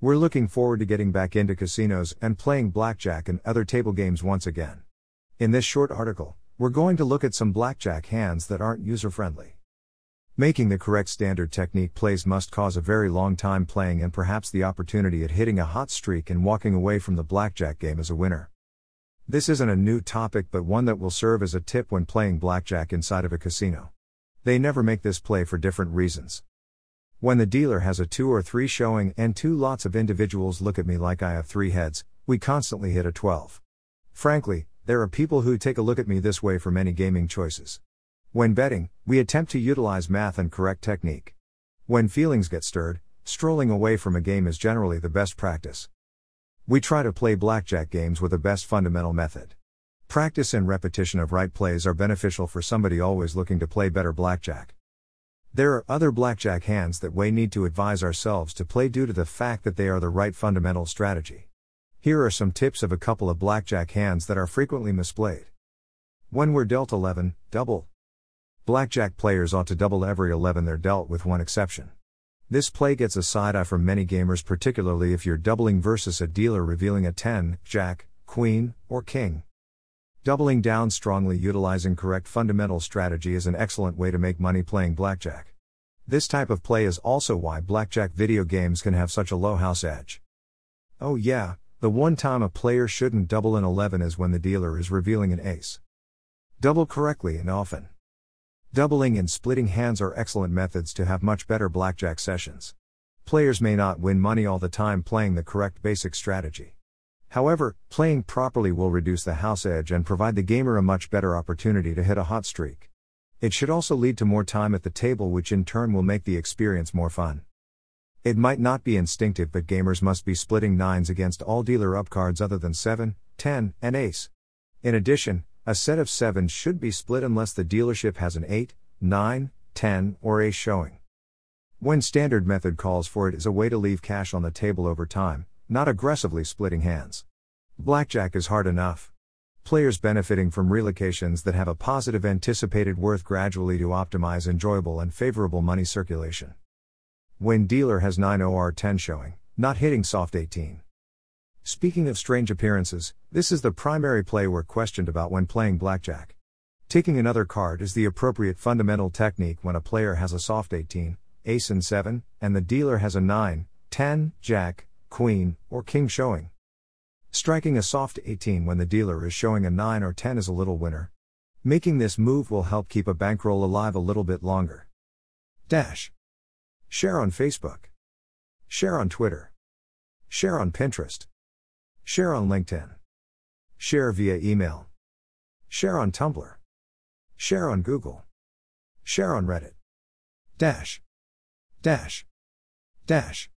We're looking forward to getting back into casinos and playing blackjack and other table games once again. In this short article, we're going to look at some blackjack hands that aren't user friendly. Making the correct standard technique plays must cause a very long time playing and perhaps the opportunity at hitting a hot streak and walking away from the blackjack game as a winner. This isn't a new topic but one that will serve as a tip when playing blackjack inside of a casino. They never make this play for different reasons. When the dealer has a 2 or 3 showing and two lots of individuals look at me like I have 3 heads, we constantly hit a 12. Frankly, there are people who take a look at me this way for many gaming choices. When betting, we attempt to utilize math and correct technique. When feelings get stirred, strolling away from a game is generally the best practice. We try to play blackjack games with the best fundamental method. Practice and repetition of right plays are beneficial for somebody always looking to play better blackjack. There are other blackjack hands that we need to advise ourselves to play due to the fact that they are the right fundamental strategy. Here are some tips of a couple of blackjack hands that are frequently misplayed. When we're dealt 11, double. Blackjack players ought to double every 11 they're dealt with one exception. This play gets a side eye from many gamers, particularly if you're doubling versus a dealer revealing a 10, Jack, Queen, or King. Doubling down strongly utilizing correct fundamental strategy is an excellent way to make money playing blackjack. This type of play is also why blackjack video games can have such a low house edge. Oh, yeah, the one time a player shouldn't double an 11 is when the dealer is revealing an ace. Double correctly and often. Doubling and splitting hands are excellent methods to have much better blackjack sessions. Players may not win money all the time playing the correct basic strategy. However, playing properly will reduce the house edge and provide the gamer a much better opportunity to hit a hot streak. It should also lead to more time at the table, which in turn will make the experience more fun. It might not be instinctive, but gamers must be splitting nines against all dealer up cards other than 7, 10, and ace. In addition, a set of sevens should be split unless the dealership has an 8, 9, 10, or ace showing. When standard method calls for it is a way to leave cash on the table over time, not aggressively splitting hands. Blackjack is hard enough. Players benefiting from relocations that have a positive anticipated worth gradually to optimize enjoyable and favorable money circulation. When dealer has 9 OR 10 showing, not hitting soft 18. Speaking of strange appearances, this is the primary play we're questioned about when playing blackjack. Taking another card is the appropriate fundamental technique when a player has a soft 18, ace and 7, and the dealer has a 9, 10, jack, queen, or king showing. Striking a soft 18 when the dealer is showing a 9 or 10 is a little winner. Making this move will help keep a bankroll alive a little bit longer. Dash. Share on Facebook. Share on Twitter. Share on Pinterest. Share on LinkedIn. Share via email. Share on Tumblr. Share on Google. Share on Reddit. Dash. Dash. Dash.